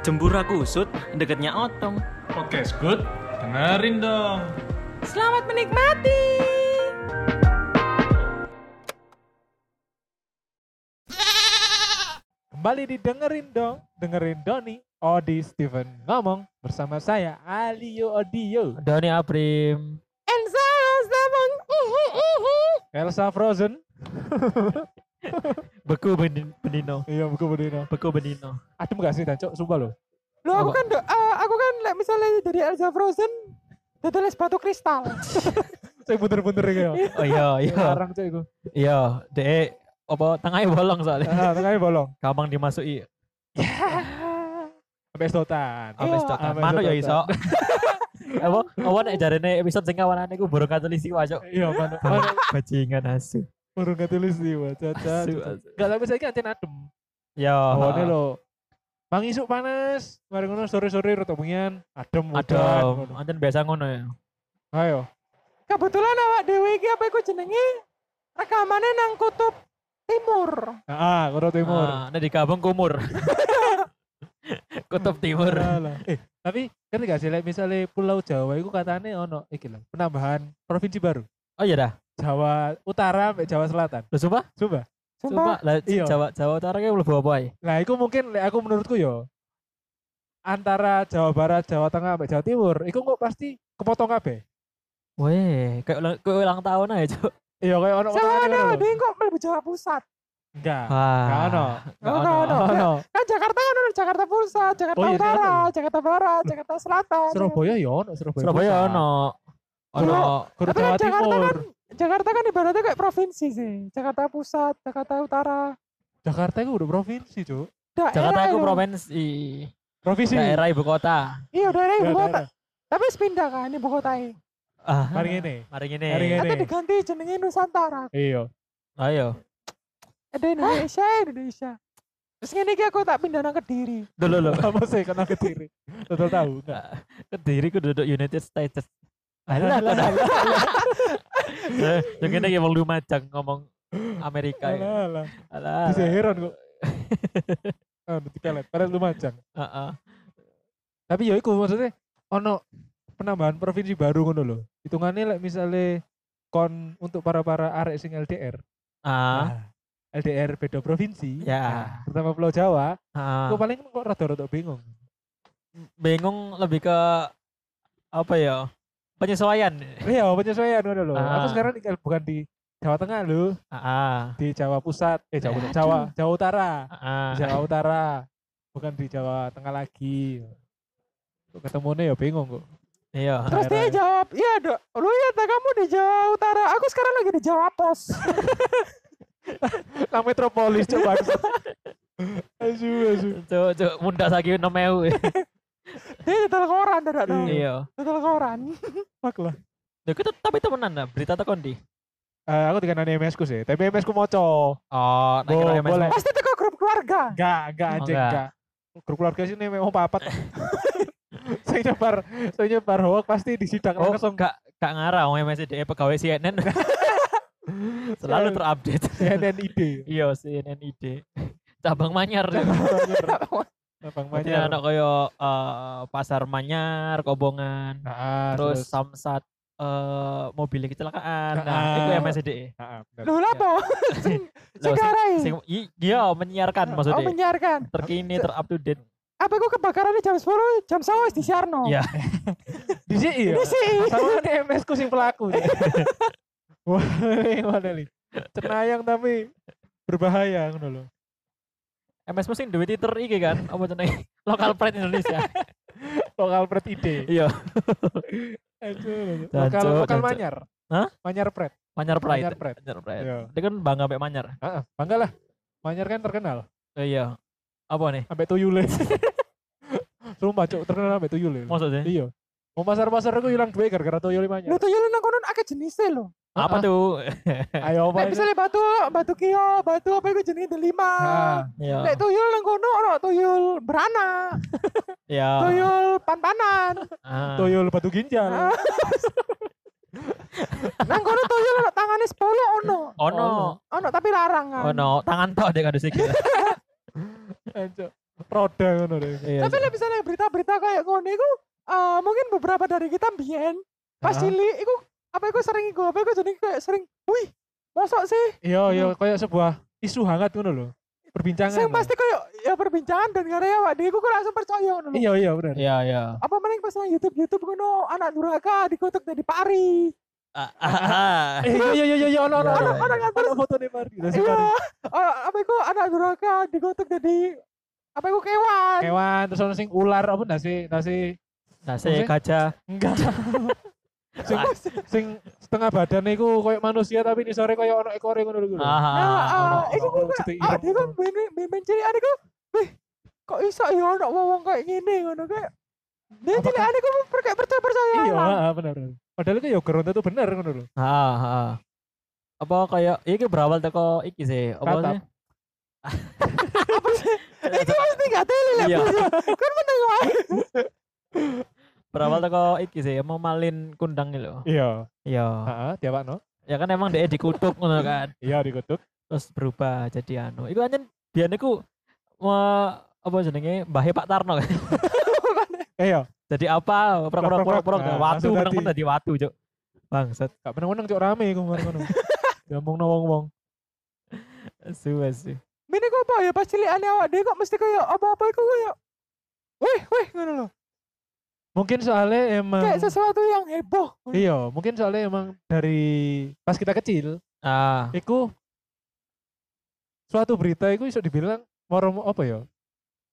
Jembura kusut deketnya otong. Podcast good, dengerin dong. Selamat menikmati. Kembali didengerin dong, dengerin Doni, Odi, Steven ngomong bersama saya Alio Odio. Doni Aprim. Elsa, uhu. Elsa Frozen. Beku benin- benino. Iya, buku Bedino. Beku benino. Adem gak sih, Dancok? Sumpah loh. Loh, aku kan eh, aku kan like, misalnya jadi Elsa Frozen teteles batu kristal. Saya bener-bener ya. Oh iya, iya. Larang cok itu. Iya, dek apa tengahnya bolong soalnya. Ah, tengahnya bolong. Gampang dimasuki. Sampai stotan. Sampai Iya. Sampai Manuk ya iso. Apa? Apa nek jarene episode sing kawanane ku burung katulis iku aja. Iya, mana? Mana? Bajingan asu. Baru nggak tulis nih, wah. Caca. Asu, caca. asu. Gak tapi saya kan adem. Ya. Awane lo. Bang isuk panas, mari ngono sore-sore rada bengian, adem. Adem. Anten biasa ngono ya. Ayo. Kebetulan awak dewe iki apa iku jenenge? Rekamane nang kutub timur. Ah, Kota Timur. Ah, nek digabung kumur. Kutub Timur. Alah. Eh, tapi kan gak sih like, misalnya Pulau Jawa itu katanya ono iki lho, penambahan provinsi baru. Oh iya dah. Jawa Utara sampai Jawa Selatan. Lu sumpah? Coba. Sumpah. Lah Iya. Jawa Jawa Utara ki mlebu apa ae? Nah, itu mungkin aku menurutku yo antara Jawa Barat, Jawa Tengah sampai Jawa Timur, itu kok pasti kepotong kabeh. Weh, kayak ulang, kayak ulang tahun aja, Cuk. Iya, kayak ono lho. dewe kok mlebu Jawa Pusat. Enggak. Wah. Gak ono. Gak Oh, ono. ono. Ono. Kan Jakarta kan ada Jakarta Pusat, Jakarta Oh, iya, Utara, ono. Jakarta Barat, Jakarta Selatan. Surabaya ya ono, Surabaya. Surabaya ono. Ono. Jawa kan Jakarta Timur. Jakarta kan ibaratnya kayak provinsi sih. Jakarta Pusat, Jakarta Utara. Jakarta itu udah provinsi, Cuk. Daerah Jakarta itu provinsi. Provinsi. Daerah ibu kota. Iya, daerah ibu Ya, kota. Tapi pindah kan ibu kota ini. Ah, Mari ngene. Mari ngene. Mari ngene. Atau diganti jenenge Nusantara. Iya. Ayo. Ada Indonesia, Indonesia. Terus ngene iki aku tak pindah nang Kediri. Dulu lho. Apa sih kena kediri? Total tahu enggak? Kediri ku duduk United States. Alah, alah, Yang ini kayak lu macang ngomong Amerika ya. Alah, alah. Alah. Bisa heran kok. Ah, nanti pelet. Padahal lu macam. Heeh. Tapi ya iku maksudnya ono penambahan provinsi baru ngono lho. Hitungannya like misalnya kon untuk para-para arek sing LDR. Ah, Nah, LDR beda provinsi. Ya. Nah, terutama Pulau Jawa, ah. aku paling kok rada-rada bingung. bingung lebih ke apa ya? Penyesuaian. Iya, penyesuaian ngono lho. Aku Ah. sekarang tinggal bukan di Jawa Tengah lho, Ah, di Jawa Pusat, eh Jawa Pusat, Jawa, Jawa Utara. ah. Di Jawa Utara, bukan di Jawa Tengah lagi. Kok ketemunya ya bingung kok. Iya. Terus dia jawab, iya dok, lu ya tak kamu di Jawa Utara, aku sekarang lagi di Jawa Pos. Nang metropolis coba. asu, asu. Cuk, cuk, muda lagi nomeu. Dia nyetel koran, tidak dong. Iya. Nyetel koran. Fuck lah. Ya kita tapi temenan lah, berita tekan di. Eh, aku dikandani MS ku sih, tapi MS ku moco. Oh, nah Bo- kira MS boleh. mau- Pasti teko grup keluarga. Enggak, enggak Oh, anjing, enggak. enggak. Grup keluarga sini memang papat. saya nyebar, saya nyebar hoax pasti disidak Oh, langsung. gak gak ngarah wong MS DE pegawai CNN. Selalu terupdate. CNN ide. Iya, CNN ID. Cabang Manyar. Abang Manyar. anak koyo eh, pasar Manyar, Kobongan, Nah, terus Samsat eh mobil kecelakaan. Nah, Ah. itu MS DE. Nah, bener. Lu lah po. Loh, Sekarang sing, iya menyiarkan Oh maksudnya. menyiarkan. Terkini, terup to date. Apa aku kebakaran jam 10, jam 9 di Siarno. Iya. Di sini ya. Di sini. Sama kan MS ku sing pelaku. Wah, ini mana nih? Cenayang tapi berbahaya ngono MS mesin duit Twitter iki kan, apa jenenge? Lokal pride Indonesia. Lokal pret ide. Iya, Lokal lokal manyar. Hah? Manyar pret. Manyar pride. Manyar pride. Manyar pride. Iya. Dia kan bangga mbak Manyar. Heeh, bangga lah. Manyar kan terkenal Oh, iya. Apa nih? sampai tuyule. Sumpah cuk, terkenal sampai tuyule. Maksudnya? Iya. Mau pasar-pasar aku hilang duit gara-gara tuyul manyar. Lu tuh yuk nang kono akeh jenisnya lo. Apa tuh? Ayo apa Nek misalnya batu, batu kio, batu apa itu jenis delima. Nah, Iya. Nek tuyul nang kono ono tuyul beranak, Iya. tuyul pan-panan. Ah. tuyul batu ginjal. Nang kono tuyul ono tangane 10 ono. Ono. Ono tapi larang kan. Ono, tangan tok dek ada sikil. Ancuk. roda ngono deh. Iya. Tapi lah misalnya berita-berita kayak ngono iku eh, mungkin beberapa dari kita biyen pas cilik iku apa iku sering iku apa iku jadi kayak sering wih mosok sih Iya, iya kayak sebuah isu hangat ngono lho. Perbincangan. sing lho. pasti kayak ya perbincangan dan karya awak dhewe kok langsung percaya ngono. Iya, iya bener. Iya, iya. Apa mending pas nang YouTube YouTube ngono anak durhaka dikutuk dari pari. Ah, ah, ah. Eh, iya iya iya iya ono ono Iya, ono ono ono foto nih Mari. Nasi Iya. Oh, apa iku anak durhaka dikutuk dari apa iku kewan. Kewan terus ono sing ular apa nasi nasi Nasi gajah. enggak. sing sing setengah badan iku koyo manusia tapi ini sore koyo ono ekore ngono lho. Ah, ah, Nah, ah. ah, iku ono kok ah kan ben ben ben cilik iku wih kok iso ya ono wong kayak ngene ngono kayak Apakah- cilik iku kayak percaya percaya Iya, heeh, bener bener. Padahal itu ya geronta itu bener ngono lho. Ah, ah. Apa kayak iki berawal teko iki sih. Apa sih? apa sih itu pasti gak teli lah Iya. kan meneng wae Berawal teko iki sih, mau malin kundang gitu. Iya. Iya. Heeh, diapakno? Ya kan emang dia dikutuk ngono kan. Iya dikutuk. Terus berubah jadi anu. Iku anjen biyen iku me- apa jenenge Mbah Pak Tarno kan. Iya, Jadi apa? Pura-pura Pura-pura, pura-pura nah, watu meneng dadi. dadi watu, Cuk. Bangsat. gak meneng-meneng cok rame iku ngono. Diomongno wong-wong. Asu asu. Mene kok apa ya pas cilikane awak dhewe kok mesti kayak apa-apa iku kayak wih wih ngono lho Mungkin soalnya emang kayak sesuatu yang heboh Iya, mungkin soalnya emang dari pas kita kecil, Ah, iku suatu berita iku bisa dibilang moro apa ya?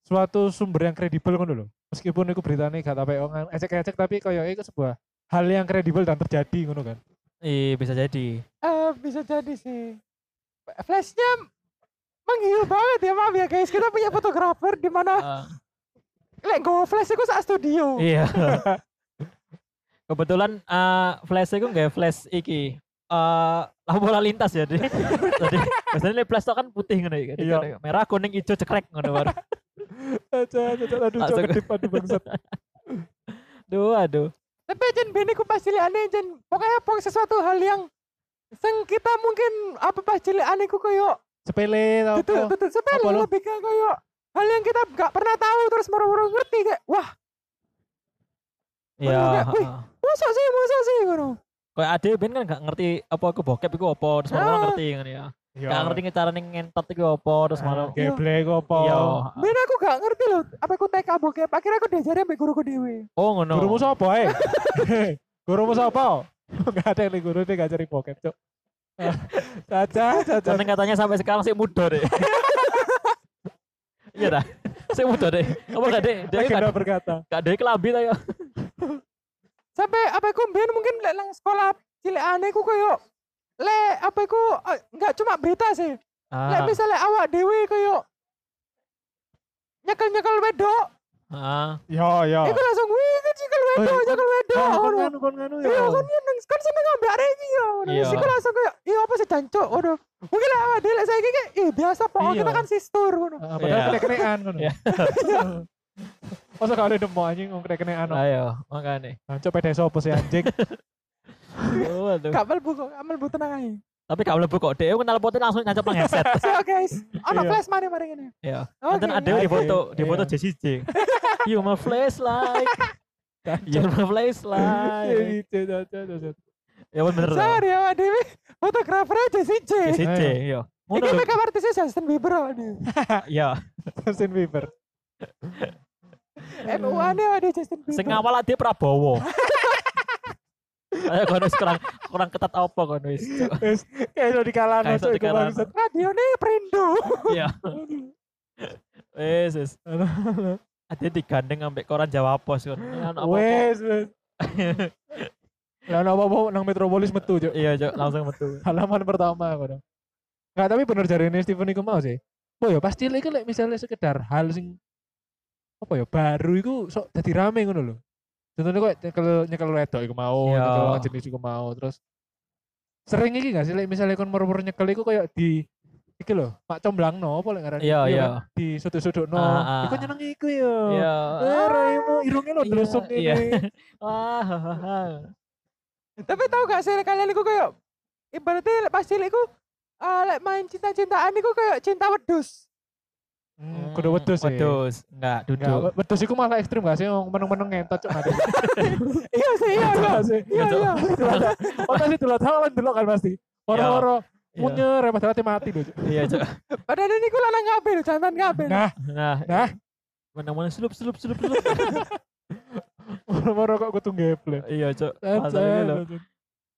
Suatu sumber yang kredibel ngono lho. Meskipun iku beritanya gak tapi ongan ecek-ecek tapi kayak iku sebuah hal yang kredibel dan terjadi ngono kan. iya bisa jadi. eh bisa jadi sih flashnya menghil banget ya maaf ya guys kita punya fotografer di mana Ah, lek go flash iku sak studio iya. Kebetulan eh flash iku nggak flash iki. Eh lampu lalu lintas ya. Jadi jadi biasanya flash kan putih ngono ya. Iya. Merah, kuning, hijau, cekrek ngono baru. Aja, aja, aduh, cok kedip, aduh bangsat. Duh, aduh. tapi jen bini ku pas cilikane jen pokoknya pokoknya sesuatu hal yang sing kita mungkin apa pas cilikane ku koyo Sepele tau betul apa. betul sepele Apa lebih ke koyo hal yang kita gak pernah tahu terus baru-baru ngerti kayak wah Iya. kayak, wih. masa sih masa sih ngono Kayak ade ben kan gak ngerti apa ke bokep iku apa terus malah Ah. ngerti kan ya. Iya. Gak ngerti cara ngentot iku apa terus malah Ah, Geblek apa. Iya. bini aku gak ngerti loh apa aku TK bokep akhirnya aku diajarin sampai guruku dewe Oh ngono. Gurumu sapa eh? Gurumu sapa? Enggak ada yang di guru dia gak cari bokep, Cok. Caca, caca. Katanya sampai sekarang sih muda deh. iya dah. Sih muda deh. Apa gak? Dia Legenda gak berkata. gak ada kelambi ta sampai apa aku mbien mungkin lek nang sekolah cilikane ku koyo lek apa aku nggak cuma berita sih lek Ah. misalnya awak dewe koyo nyekel nyekel wedok Ah. Ya, ya. iku langsung wih kan nyekel wedok Oh, nyekel wedok Kon nganu, kon nganu ya. iya kan nyeneng kan seneng ambek arek iki ya. Iya. Terus iku langsung koyo iya apa sih jancuk ngono mungkin awak dewe lek saiki kayak ih biasa pokoknya Iya. kita kan sister ngono Ah, Padahal Iya. kene-kenean ngono. Iya. Masa gak ada demo anjing ngomong kene-kenean. Ayo, makanya. Hancur pede sopo sih anjing. Oh, aduh. gak melbu kok gak melbu tenang aja Tapi gak mlebu kok. Dia kenal potnya langsung nancap nang headset. so guys ono Iya. flash mari mari ngene Iya. Nanti ada di foto, di foto Iya. Jessie J. You my flashlight, you my. Iya, caca, caca. Ya bener lah. sorry awak dewe fotografer Jessie J, iya. Ngono Iki lho. makeup artisnya Justin Bieber dewe Iya. Justin Bieber. MU ane ada Justin Bieber. Sing ngawal dia Prabowo. Ayo kon wis kurang kurang ketat apa kon wis. Cuk. Wis Kayak iso cok iku. Radio nih Prindo. Iya. Wis wis. Ada digandeng ambek koran Jawa Pos kon. Wes, wes. Lah ono apa-apa nang Metropolis metu, Cuk. Iya, Cuk, langsung metu. Halaman pertama kono. Enggak, tapi bener jarine Steven iku mau sih. Oh ya pasti iku lek misalnya sekedar hal sing apa ya baru iku sok dadi rame ngono lho. Contohnya kok nyekel nyekel wedok iku mau, Iya. nyekel lawan jenis iku mau, terus sering iki gak sih lek misalnya kon moro-moro nyekel iku kayak di iki lho, Pak Comblangno apa lek ngaran Iya, iya. kan? di sudut-sudutno. Ah, ah. Iku nyeneng iku ya. Iya. Eh, raimu irungnya lo Iya, drosok iya. ini. Wah. Tapi tahu gak sih kalian iku kayak ibaratnya lek pas cilik iku ah, lek main cinta-cintaan iku kayak cinta wedus. Hmm, kudu wedhus ya. Wedhus, enggak Enggak, duduk. we- wedhus iku malah ekstrim gak sih wong meneng-meneng ngentot cok mati. Iya sih, iya iya. Iya sih. Iya iya. Tadi delok tahu kan delok kan pasti. Woro-woro Iya. munyer pas mati mati lho. Iya, Cok. Padahal ini ku lanang kabeh lho, jantan kabeh. Nah, Nah, Nah. mana-mana selup selup selup selup. woro-woro kok kudu ngeble. iya, Cok. Masalahnya lho,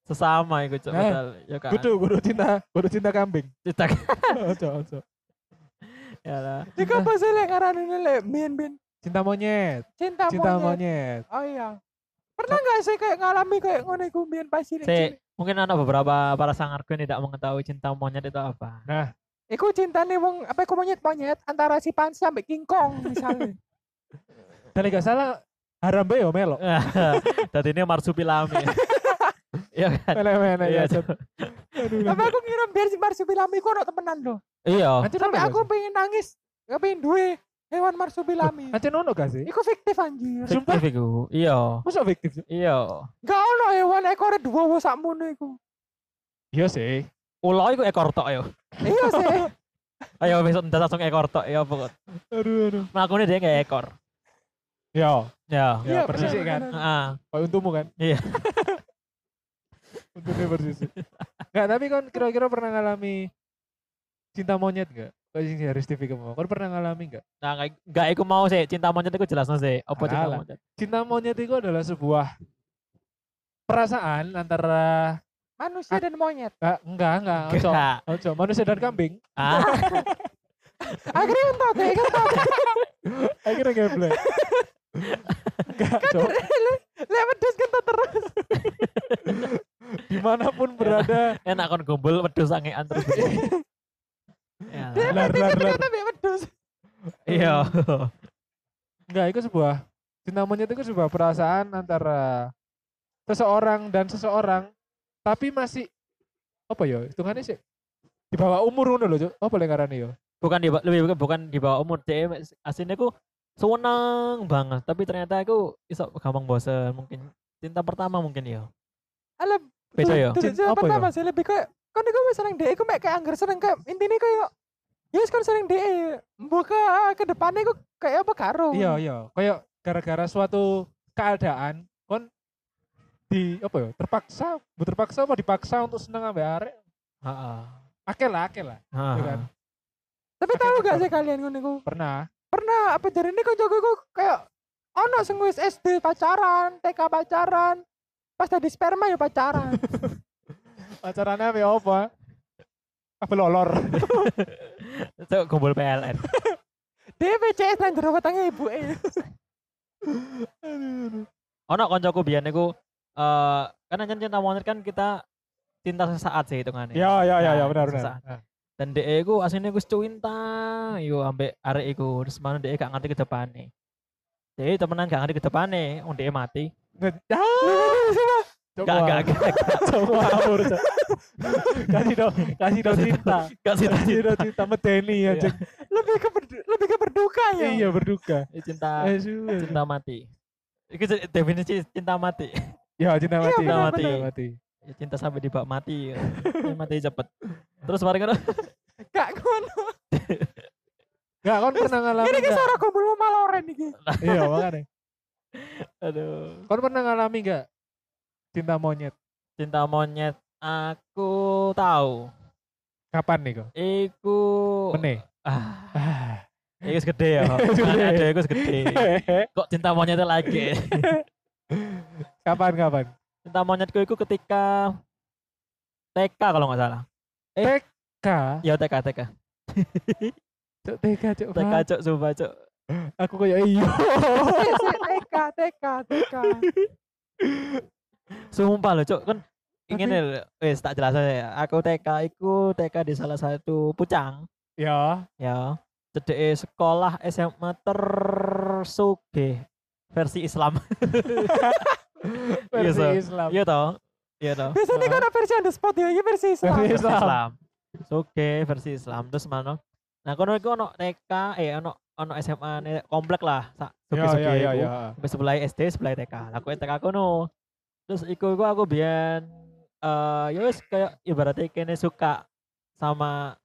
sesama iku, Cok. Nah. Padahal ya kan. Kudu kudu cinta, kudu cinta kambing. Cita Ojo ojo. Ya lah. Iki apa sih lek ngarani lek min bin Cinta monyet, cinta, cinta monyet. monyet. Oh iya. Pernah nggak sih kayak ngalami kayak ngono iku min pas cilik? Si, mungkin ada beberapa para sangarku yang tidak mengetahui cinta monyet itu apa. Iku cintane wong apa iku monyet-monyet antara si Pansi sampai King Kong misalnya. Dan gak salah Harambe yo melo. Tadi ini marsupilami. Iya kan? Iya, ya. Tapi aku ngira biar si marsupilami iku ono temenan loh. Iya. Sampai ono aku pengen nangis. Gak pengen duwe hewan marsupilami. Anjir ono gak sih? Iku fiktif anjir. Sumpah? Fiktif iku. Iya. Masa fiktif? Iya. Gak ono hewan ekor dua wo sakmono iku. Iya sih. Ulo iku ekor tok yo. Iya sih. Ayo besok ndas langsung ekor tok ya pokok. Aduh aduh. Melakukannya dia kayak ekor. Ya, Ya. Ya, Iya, persis kan. Heeh. kayak untukmu kan? Iya. Untungnya persis. Enggak, tapi kan kira-kira pernah ngalami cinta monyet gak? Kayak sing harus TV kamu. Kan pernah ngalami gak? Nah, nggak nggak iku mau sih cinta monyet iku jelas sih. Apa cinta Alah. monyet? Cinta monyet itu adalah sebuah perasaan antara Manusia dan monyet. enggak enggak enggak ojo ojo manusia dan kambing Ah, Akhirnya entot ya, entot. akhirnya geblek enggak cok Lek wedhus kentot terus. di mana pun berada enak kon gombol wedhus sangean terus. Ya, Dia lar lar lar wedhus. Iya. enggak itu sebuah cinta monyet itu sebuah perasaan antara seseorang dan seseorang tapi masih apa ya hitungannya sih di bawah umur ngono lho cok apa boleh ngarani yo Bukan di lebih bukan, bukan di bawah umur dia aslinya ku seneng banget tapi ternyata aku iso gampang bosen mungkin cinta pertama mungkin ya. Alah, Beda ya? Apa pertama ya? sih lebih kayak kan iku wis seneng dhek iku mek kayak anggar seneng kayak intine kayak ya wis kan seneng dhek buka ke depannya iku kayak apa karo. iya iya kayak gara-gara suatu keadaan kon di apa ya terpaksa bu terpaksa apa dipaksa untuk seneng ambek arek Heeh. akeh lah akeh lah ya kan Tapi Oke, tahu gak sih kalian ngono iku? pernah Pernah apa ini kancaku iku kayak ono sing wis SD pacaran, TK pacaran, pas tadi sperma ya pacaran. pacarannya apa apa apa lolor Itu gombol PLN. Dia PCS nang jero wetenge ibuke. Ono koncoku biyen niku eh kan anjen cinta monyet kan kita cinta sesaat sih hitungannya. ya ya ya ya Nah, benar benar. Nah, Dan DE ku aslinya ku cinta, yo ambek arek iku terus mana DE gak ngerti ke depane. DE temenan gak ngerti ke depane, wong DE mati. Nge- ah Gak gak gak. coba Cok. kasih dong kasih dong cinta Gak sih kasih dong cinta medeni Iya. aja lebih ke lebih ke berduka ya. iya berduka cinta Eh, cinta mati. Itu definisi cinta mati. ya cinta mati Cinta mati. cinta mati Ya, cinta sampai di bak mati. ya. mati cepet. Terus mari kan Gak ngono. Gak kon pernah ngalamin Ini ki gak? suara gombol maloren iki. Iya makanya. Aduh. Kon pernah ngalami gak cinta monyet? Cinta monyet aku tahu. Kapan nih kok? Iku Mene. ah, Ah. iku wis gede ya. Ada iku wis gede. Kok cinta monyet lagi? kapan kapan? cinta monyetku itu ketika TK kalau nggak salah. TK. Ya TK TK. Cok TK cok. TK cok sumpah cok. Aku kayak iyo. TK, TK, TK. Sumpah loh cok kan ingin wes tak jelas aja ya. Aku TK iku TK di salah satu pucang ya. ya. Cedek sekolah SMA tersuge versi Islam. Iya, Versi so. Islam. Iya toh? Iya toh? Biasanya kan ada versi on the spot ya, ini versi Islam. Versi versi Islam. Islam. Oke, versi Islam. Terus mana? Nah, kono iku ono TK, eh ono ono SMA ne- komplek lah. Sak Ya suge-suge ya ya ya. Sampai sebelah SD, sebelah TK. Aku TK kono. Terus iku iku aku biyen eh ya wis kayak ibaratnya kene suka sama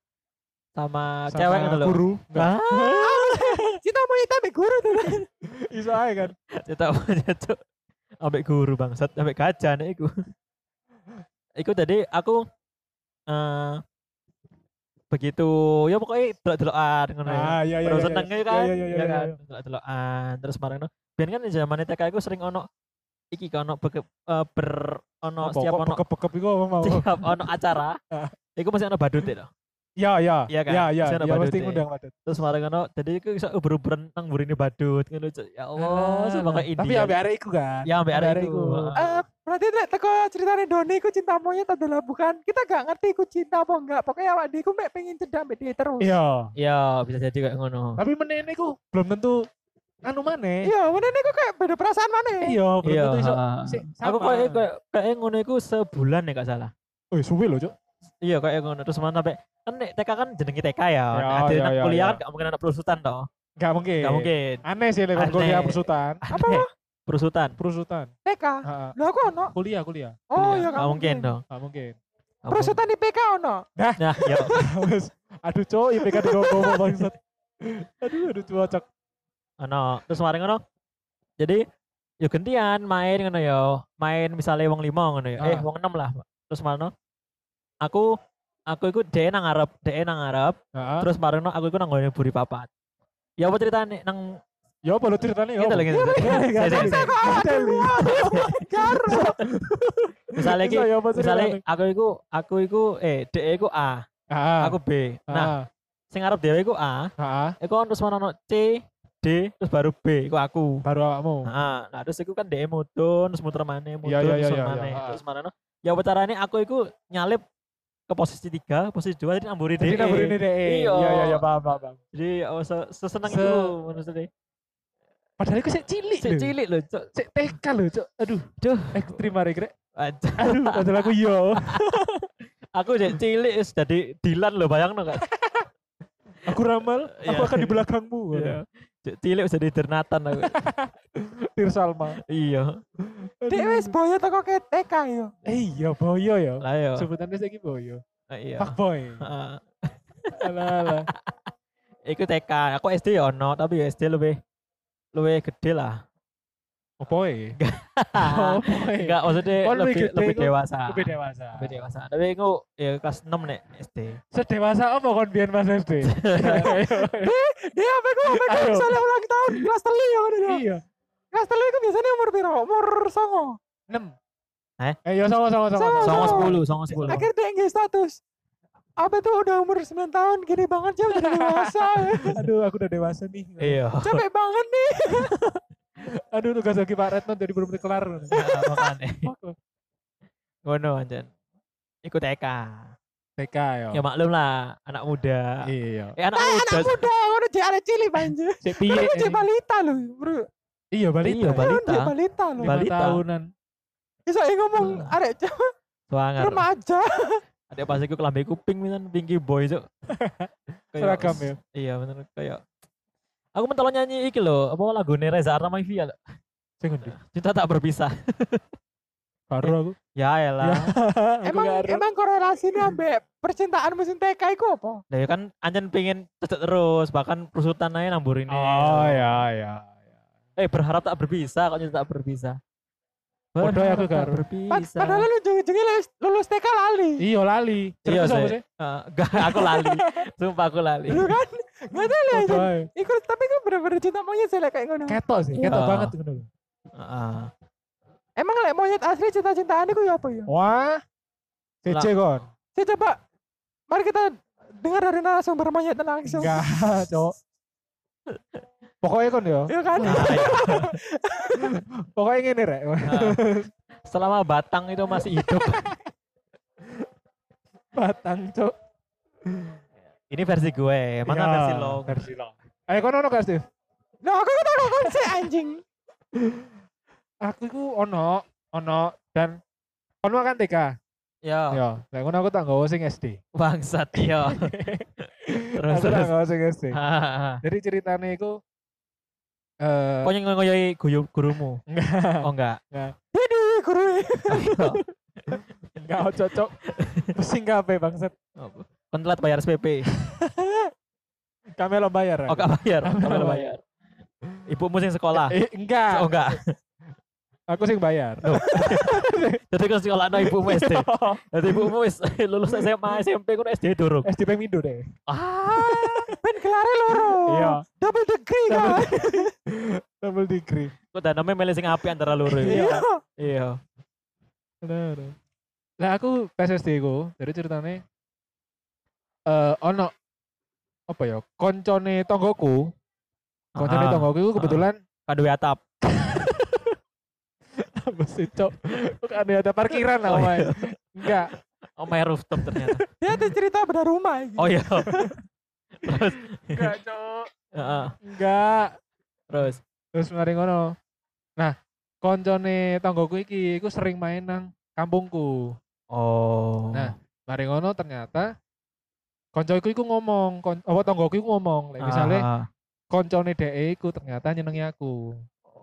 sama, Sama cewek gitu loh. Guru. Enggak. Ah, Cinta monyet ambek guru tuh. Iso ae kan. Cerita monyet cuk. Ambek guru bangsat, ambek gajah nek iku. iku tadi aku eh begitu ya pokoknya delok-delokan ngono ya. Ah iya iya. Baru iya, seneng iya. ya kan. Iya iya iya. ya kan. iya. Delok-delokan terus bareng no. Biyen kan zaman TK aku sering ono iki kan ono beke, eh, ber ono Apa, setiap ono bekep-bekep iku apa mau? setiap ono acara. Ah. Iku masih ono badut ya. Iya iya. Iya kan? Iya iya. Saya Ya mesti badut, ngundang badut. Terus bareng ono jadi iku iso uber-uberan nang burine badut ngono. Ya Allah, sebagai India. Tapi ambek arek iku kan. Ya ambek Ambek arek iku. Eh, berarti lek teko ceritanya Doni ku cinta monyet adalah bukan kita gak ngerti ku cinta apa enggak. Pokoknya awak dia ku mek pengen cedak ambek dia terus. Iya. Ya, bisa jadi kayak ngono. Tapi menene iku belum tentu anu maneh. Iya, mana nih kayak beda perasaan mana? Iya, belum Iya, Aku kayak kayak kayak ngono iku sebulan ya gak salah. Oh, suwe lho, Cuk. Iya kayak ngono terus mana sampai kan nek TK kan jenenge TK ya. Ya, Nah, ada ya, nang ya, kuliah kan gak mungkin anak perusutan toh. Enggak mungkin. Gak mungkin. Aneh sih lek Aneh. kuliah persutan. Apa? Perusutan. Perusutan. TK. Heeh. Lah aku ono. Kuliah, kuliah. Oh, Kuliah. ya Gak mungkin dong. Enggak mungkin. Gak Perusutan di PK ono. mungkin. Nah, ya. Aduh cowok IPK di gogo bangsat. Aduh, aduh cocok. Ono. Terus kemarin ngono. Jadi yo gantian main ngono yo. Main misalnya wong lima ngono ya. Eh Ah. wong enam lah. Terus mana aku aku ikut DE nang ngarep, DE nang ngarep, Heeh. terus marino aku ikut nang buri papat. Ya apa ceritanya ning Ya apa lo ceritanya ya? Gitu apa? lagi. Misalnya Bisa ya misalnya aku iku aku iku eh DE iku A, aku B. Nah, ah, sing arep dhewe iku A, iku terus mana ono C, D, terus baru B, iku aku. baru awakmu. Nah, nah terus iku kan DE mudun, terus muter maneh, mudun, Iya, iya, terus maneh. iya. Terus mana? Ya apa caranya aku iku nyalip ke posisi tiga, posisi dua jadi namburi Jadi DE. nambur ini deh. Iya. Iya, iya, iya, paham, paham. Jadi oh, se- seseneng Se- itu maksudnya. Padahal itu sik cilik lho. cilik loh, cok. Sik TK lho, Cuk. Aduh, Duh. ekstrim hari. Anjir. Aduh, padahal aku iya. Aku cek cilik jadi Dilan loh, bayang kan? Aku ramal, aku Iya. akan di belakangmu. Iya. Cek cilik jadi Dernatan aku. Tir Salma. iya. Dek wis boyo teko ke TK yo. Eh iya, boyo ya. Lah yo. Sebutannya saiki boyo. Ah, Iya. Fuck boy. Heeh. Alah, alah. Iku TK, aku SD ya ono, tapi ya SD lebih lebih gede lah. Apa ya? Apa ya? Enggak, maksudnya Oh, lebih lebih gede lebih dewasa. Lebih dewasa. Lebih dewasa. Tapi aku ya kelas 6 nek SD. Sedewasa apa kon biyen Mas SD? Dia apa ku apa ku misalnya ulang tahun kelas telu yo ngono yo. Iya. Kelas telu itu biasanya umur piro? Umur songo. 6. Eh? Eh, ya sama sama sama. Sama, Songo sama. 10, songo 10. Akhir dia nggak status. Apa tuh udah umur 9 tahun gini banget ya udah dewasa. Aduh, aku udah dewasa nih. Iya. Capek banget nih. Aduh, tugas lagi Pak Retno jadi belum kelar. Makanya. Ngono anjen. Ikut TK. TK ya. Ya maklum lah, anak muda. Iya. Eh anak muda. Anak muda ngono cek arek cilik banjir. Cek piye? Cek balita lho, Bro. Iya, balita. Iya, balita. balita lho. Balita. tahunan. Bisa ngomong arek cewek Swanger. remaja. Ada pas iku kelambi kuping misan pinky boy cuk. Kayak- Seragam ya. Iya bener kayak Aku mentolo nyanyi iki lho, apa lagune Reza Artamevia lho. Sing ngendi? Cinta tak berpisah. Baru aku. ya elah. Aku Emang karo. emang korelasinya ambek percintaan mesin TK iku apa? Lah ya kan anjen pengen cecek terus, bahkan perusutan aja nambur ini. Oh ya ya. Eh berharap tak berpisah, kok cinta tak berpisah. Podo ya aku karo. Pad- berpisah. Padahal lu ujung-ujungnya lulus, lulus TK lali. Iya lali. Iya sih. Eh, Enggak, aku lali. Sumpah aku lali. Lu kan? Gak tahu lah. Podo ae. Iku tapi iku bener-bener cinta monyet sih kayak ngono. Ketok sih, ketok Iya. banget ngono. Heeh. Emang lek monyet asli cinta-cintaan iku ya apa ya? Wah. CC kon. Saya coba mari kita dengar dari narasumber monyet langsung. Enggak, Cok. Pokoknya kon ya. Ya kan? Nah, iya. Pokoknya ngene rek. Nah, selama batang itu masih hidup. Batang, Cok. Ini versi gue, mana Ya, versi lo? Versi lo. Ayo kon ono gak, Steve? Nah, aku kan aku kan si anjing. Aku iku ono, ono dan ono kan TK. Ya, Ya, lek ngono aku tak nggawa sing SD. bangsat ya. terus Aku tak terus. nggawa sing SD. Jadi ceritanya iku eh Kau yang ngoyoy guyu gurumu? enggak Oh enggak. Jadi guru Ayo. enggak cocok. Pusing kabeh bangsat. Apa? Kon telat bayar SPP. Kami lo bayar. Oh, gak bayar. Kami Kami lo bayar. Ibumu sing sekolah. Eh, enggak. Oh enggak. Aku sing bayar. Jadi kon sekolah no ibumu SD. Jadi ibumu wis lulus SMA, SMP kon SD durung. SD Pemindo deh. Ah, Ben gelare loro. Iya. Double degree kan. Double degree. kok dan namanya milih sing apik antara loro. iki. Iya. Iya. Bener. Lah aku pas SD ku, jadi ceritanya eh ono apa ya? Koncone tonggoku. Koncone Ah, tonggoku itu kebetulan Kado atap. Apa sih, Cok? Bukan ada parkiran lah, Oh, Omay. iya. Enggak. Oh, my rooftop ternyata. Dia ada cerita benar rumah. iki. Oh iya. Terus Enggak, Cok. Heeh. Enggak. Terus Terus mari ngono. Nah, koncone tonggoku iki iku sering main nang kampungku. oh. Nah, mari ngono ternyata koncoku iku ngomong, kon, apa tonggoku iku ngomong, like, misalnya Ah, koncone DE iku ternyata nyenengi aku.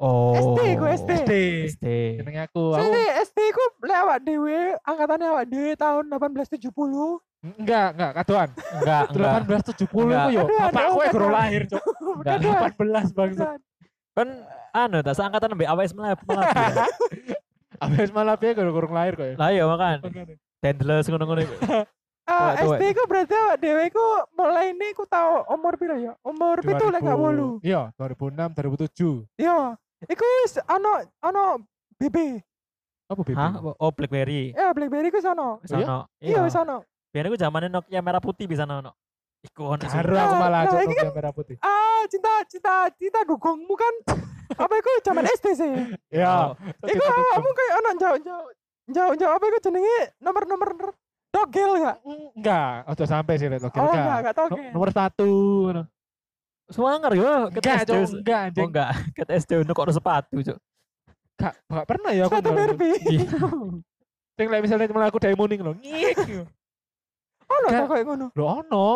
Oh. SD ku, SD. SD. SD. Nyenengi aku. Aku SD ku lewat dewe, angkatannya awak dewe tahun 1870. enggak, enggak kadoan. Enggak, enggak. 1870 iku Enggak. yo. Ya guru aduh. lahir, Cok. Enggak. 18 bangsa. Kan anu tak seangkatan mbek AWS malah malah. ya. Abis malah piye guru guru lahir kok ya. Lah iya makan. Tendles ngono-ngono. iku. Ah, Tuwek, SD ku berarti awak dewe ku mulai ini ku tahu umur pira ya? Umur pitu lek gak wolu. Iya, 2006, 2007. Iya. Iku wis ono ono BB. Apa BB? Hah? Oh, BlackBerry. Ya BlackBerry ku sono. Oh iya? ono. Iya wis ono. Biar aku zamannya Nokia merah putih bisa ono. Iku ono. Karo sumpah. aku malah Nah, Nokia merah putih. Ah, cinta cinta cinta dukungmu kan. apa iku zaman SD sih? Iya. Iku awakmu kayak ono jauh-jauh jauh-jauh apa iku jenenge nomor-nomor togel ya? Enggak, ojo sampai sih Nokia. Oh enggak. enggak, togel. nomor satu. Swanger yo, ket Enggak, SD. Enggak Oh enggak, ket SD ono kok sepatu, Cuk. Enggak, enggak pernah ya aku. Sepatu. Barbie. Iya. Sing lek misalnya cuma aku diamonding lho. Ngik. Ono to koyo ngono. Lho ono.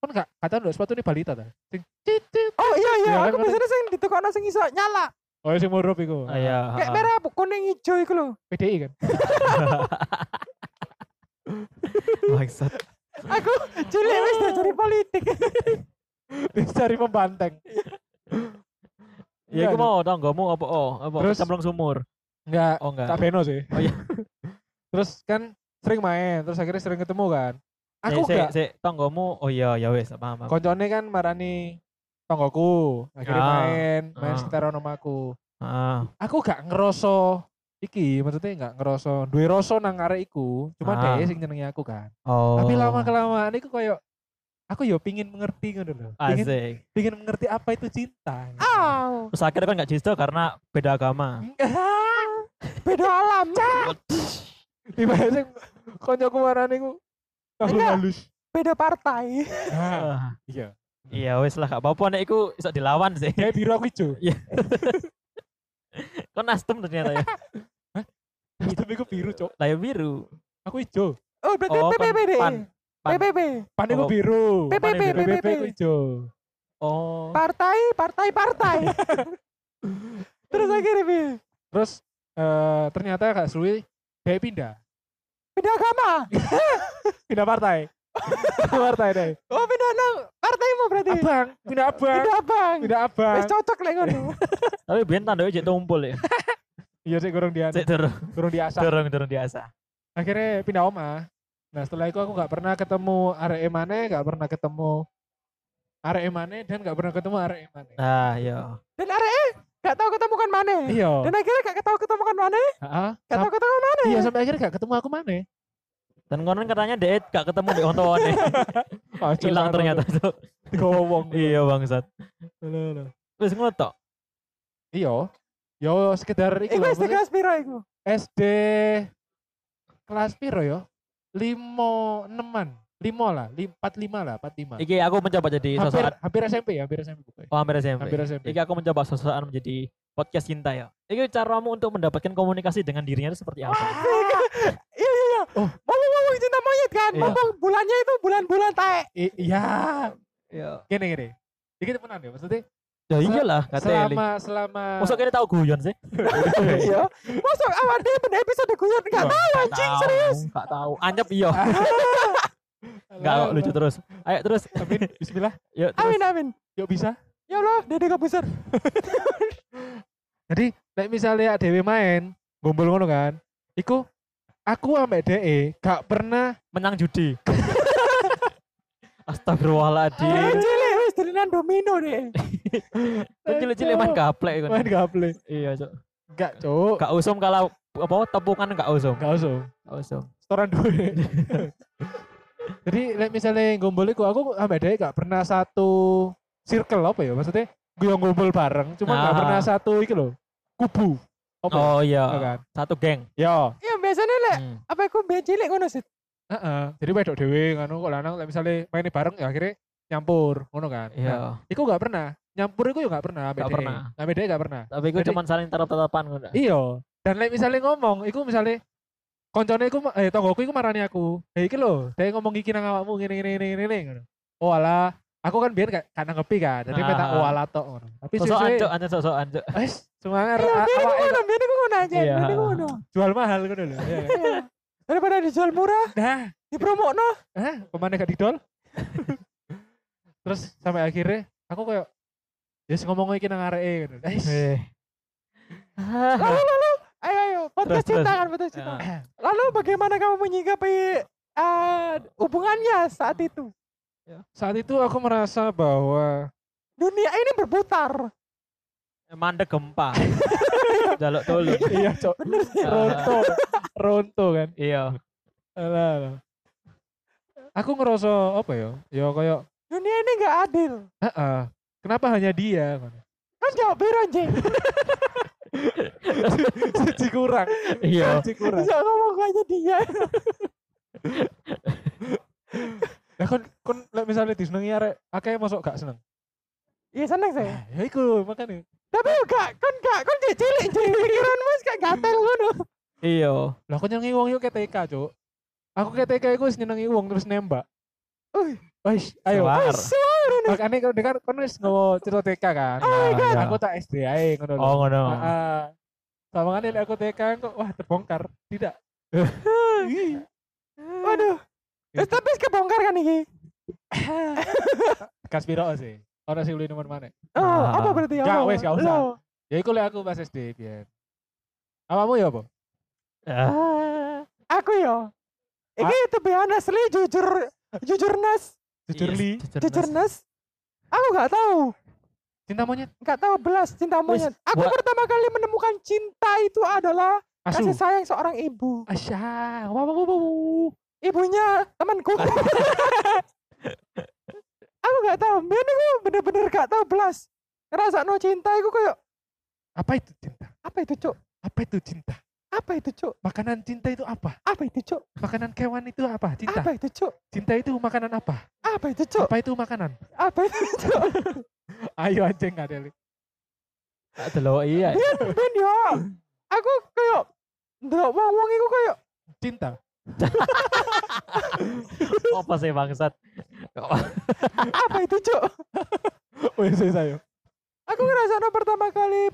Kan enggak kata lho sepatu ini balita ta. Sing titit. Oh iya iya, Iya, kan, aku biasanya sing ditukokno sing iso nyala. Oh sing murup iku. Ah, Iya. Kayak merah kuning hijau iku lho. PDI kan. Bangsat. Aku cilik wis diajari politik. Dicari pembanteng. Ya iku mau tanggamu apa oh, apa Terus- cemplung sumur. Enggak, Oh enggak. tak beno sih. Oh, iya. terus kan sering main, terus akhirnya sering ketemu kan. Aku sik, enggak. sik tanggamu oh iya ya wis paham. paham. Koncone kan marani tonggoku, akhirnya Ah. main, main Ah. sekitar omaku. Heeh. Aku gak ngeroso iki, maksudnya gak ngeroso duwe rasa nang arek iku, cuma Ah. dia sing nyenengi aku kan. Oh. Tapi lama kelamaan iku koyo aku yo pingin mengerti ngono lho. Pingin, Asik. pingin mengerti apa itu cinta. Aw, Terus akhirnya kan gak jisto karena beda agama. beda alam. Sing koncoku marani ku aku halus. Beda partai. Ah, iya. Iya wis lah gak apa-apa nek iku iso dilawan sih. Kayak biru aku ijo. Kan nastem ternyata ya. Tapi aku biru, Cok. Lah ya biru. Aku ijo. Oh, berarti Oh, PPP pan- deh. pan. Pan. PPP. Pan iku Oh. biru. PPP? PPP ijo. Oh. Partai, partai, partai. Terus akhirnya Bi, Terus eh ternyata Kak Suwi dia pindah. pindah agama. Pindah partai. Pindah partai deh. Oh, pindah nang partaimu berarti. Abang, pindah abang. Pindah abang. Pindah abang. Wis cocok lek ngono. Tapi biyen tandanya jek tumpul ya. Iya sih kurang dia, Cek turun, kurang diasah. turun, turun biasa. Akhirnya pindah oma. Nah setelah itu aku nggak pernah ketemu arek emane, nggak pernah ketemu arek emane dan nggak pernah ketemu arek emane. Nah, iya. Dan arek eh gak tahu ketemu kan mana. Iya. Dan akhirnya gak tahu ketemu kan mana. Heeh. Gak tahu ketemu mana. Iya sampai akhirnya gak ketemu aku mana. Dan konon katanya Dek gak ketemu Dek Ontoane. Hilang ternyata tuh. Gowong. Iya bangsat. Wis ngono tok. Iya. Yo sekedar iku Iku SD kelas piro iku? SD kelas piro yo? Limo eneman. Limo lah, lim, empat lima lah, empat lima. Iki aku mencoba jadi Hampir, sosokan. hampir SMP ya, hampir SMP pokoknya. Oh, hampir SMP. Hampir SMP. Iki aku mencoba sosokan menjadi podcast cinta ya. Iki caramu untuk mendapatkan komunikasi dengan dirinya itu seperti apa? Iya iya iya. Oh. Ngomong-ngomong cinta monyet kan. Iya. Ngomong bulannya itu bulan-bulan taek. I- iya, Iya. gini gini. Iki temenan ya, maksudnya Ya iyalah katanya. selama selama Masa kini tahu guyon sih? Iya. Masuk awak dia pada episode guyon gak tahu anjing serius. Gak tahu. Anyep iya. Enggak lucu terus. Ayo terus. Amin. Bismillah. Yuk terus. Amin amin. Yuk bisa. Ya Allah, Dede Kabuser. Jadi, nek misalnya dewe main, gombol ngono kan. Iku aku ambek DE gak pernah Menang judi. Astagfirullahaladzim. Dolanan domino deh. Kan cilik-cilik main gaplek kan. main gaple. Iya, Cuk. Gak, Cuk. Gak usum kalau apa tepungan gak usum. Gak usah. Gak usum. Setoran duit. Jadi, misalnya gombol iku aku ambek DE gak pernah satu circle apa ya maksudnya gue yang gombol bareng cuma gak Ah. pernah satu iki loh kubu apa ya? Oh iya. kan Satu geng. ya Iya biasanya lek Hmm. apa iku mbek cilik ngono sih. Heeh. Jadi wedok dhewe ngono kok lanang lek misale main bareng ya akhirnya nyampur ngono kan. Nah, Iya. iku gak pernah. Nyampur iku yo gak pernah Gak pernah. Ambek dhek gak pernah. Tapi Jadi- cuma saling tetap-tetapan ngono. Iya. Dan lek misale ngomong iku misale koncone iku eh tonggoku iku marani aku. Eh iki lho, dhek ngomong iki nang awakmu ngene ngene ngene ngene ngono. Oh alah, aku kan biar gak gak nanggepi kan. Jadi Ah. meta oh alah tok ngono. Tapi Sosok anjuk, anjuk sosok anjuk. wis semangat Iya, biar iku awake ngono, biar iku ngono aja. Iya. Biar iku ngono. jual mahal ngono lho. Iya. Iya. Daripada dijual murah, Nah, dipromokno. Hah? Pemane gak didol? Terus sampai akhirnya aku kayak ya yes, ngomong iki nang areke gitu. Eh. Lalu lalu, ayo ayo, podcast cinta kan podcast cinta. Ah. Lalu bagaimana kamu menyikapi eh, hubungannya saat itu? saat itu aku merasa bahwa Dunia ini berputar. Mandek gempa. Jaluk tolong. iya cok ronto ronto kan Iya. alah. aku ngerasa apa ya ya kayak Dunia ini nggak adil. heeh kenapa hanya dia Kan jawab biru anjing. Siji kurang Iya. Siji kurang Bisa ngomong aja dia. lah kon kon misalnya disenengi arek akeh masuk gak seneng Iya seneng saya. ya iku makanya Tapi gak, kan gak, kan dia cilik cilik pikiran mas gak gatel ngono. Iya. Lah aku nyenengi wong yo TK, Cuk. Aku ke TK iku wis nyenengi wong terus nembak. Wis, ayo. Makane kan kan kon wis ngowo cerita TK kan. Oh my God. Aku tak SD ae ngono lho. Oh ngono. Heeh. Sama kan aku TK kok wah terbongkar. Tidak. Waduh. Terus tapi kebongkar kan ini. Kaspiro sih. Ora sing nomor mana? Oh, Ah. apa berarti? Gak, Apa? wes, gak usah. Ya iku lek aku pas SD biyen. Awamu ya apa? Ah, aku ya. Iki to be honest, Li, jujur jujur nas, Jujur iya, li. jujur nas. Aku gak tahu, Cinta monyet. gak tahu belas cinta monyet. Aku buat- pertama kali menemukan cinta itu adalah Asu. kasih sayang seorang ibu. Asya. Wow, wow, wow, wow. Ibunya temanku. aku gak tahu, men aku bener-bener gak tahu belas. Ngerasa no cinta aku kayak Apa itu cinta? apa itu cuk? Apa itu cinta? Apa itu cuk? Makanan cinta itu apa? Apa itu cuk? Makanan kewan itu apa? Cinta. Apa itu cuk? Cinta itu makanan apa? Apa itu cuk? Apa itu makanan? Apa itu cuk? Ayo anjing gak ada. Tak delok iya. Ben yo. Aku kayak ndelok wong-wong iku kayak Cinta. Apa sih bangsat? apa itu cuk? Wes ayo. Aku ngerasa pertama kali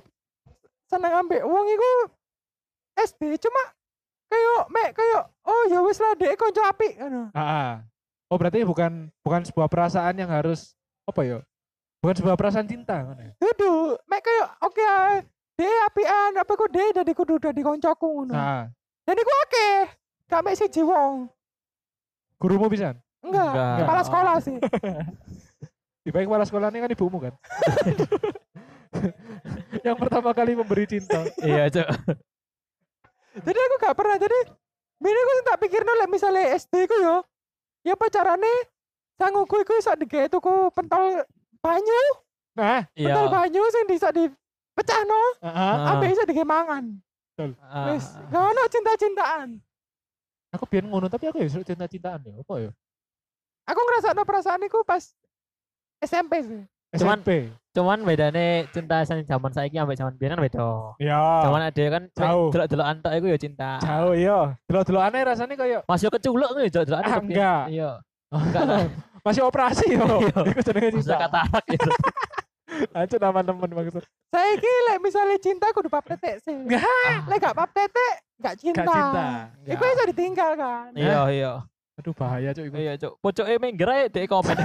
seneng ambek wong iku SD cuma kayak mek kayak oh ya wis lah dek konco apik ngono. Ah, ah. Oh berarti bukan bukan sebuah perasaan yang harus apa ya? Bukan sebuah perasaan cinta ngono ya? Dudu, mek kayak oke ae. Dek apian apa kok dek dadi kudu dadi koncoku ngono. Nah, Dan iku akeh. Gak mek siji wong. gurumu pisan. Enggak, Enggak. kepala sekolah sih. Di baik kepala sekolah ini kan ibumu kan. yang pertama kali memberi cinta. Iya, Cuk. Jadi aku gak pernah jadi Mini aku tak pikir lek misalnya SD ku yo ya pacarane sanguku iku iso digawe tuku pentol banyu Nah, pentol Iya. banyu sing bisa dipecahno ah, ah. Ah. ambek iso digawe mangan Ah, wis gak ono cinta-cintaan aku biar ngono tapi aku ya suruh cinta-cintaan ya. Apa ya? aku ngerasa perasaan iku pas SMP sih Cuman- SMP. Cuman bedane cinta sing zaman saiki ambek zaman biyen kan beda. Ya. Zaman ada kan Jauh. delok-delok antok iku ya cinta. Jauh iya. Delok-delok aneh rasanya kayak Masih keculuk tuh delok-delok Ah, enggak. Iya. Enggak lah. masih operasi yo. Iya. Iku jenenge cinta. katarak gitu. Lanjut nama temen maksud. saya ki lek misalnya cinta kudu pap tetek sih Enggak. lek gak pap tetek gak cinta Gak cinta. iku iso ditinggal kan Iya, iya. Aduh bahaya cuk iku. Iya, Cuk. Pocoke minggir ae dek komen.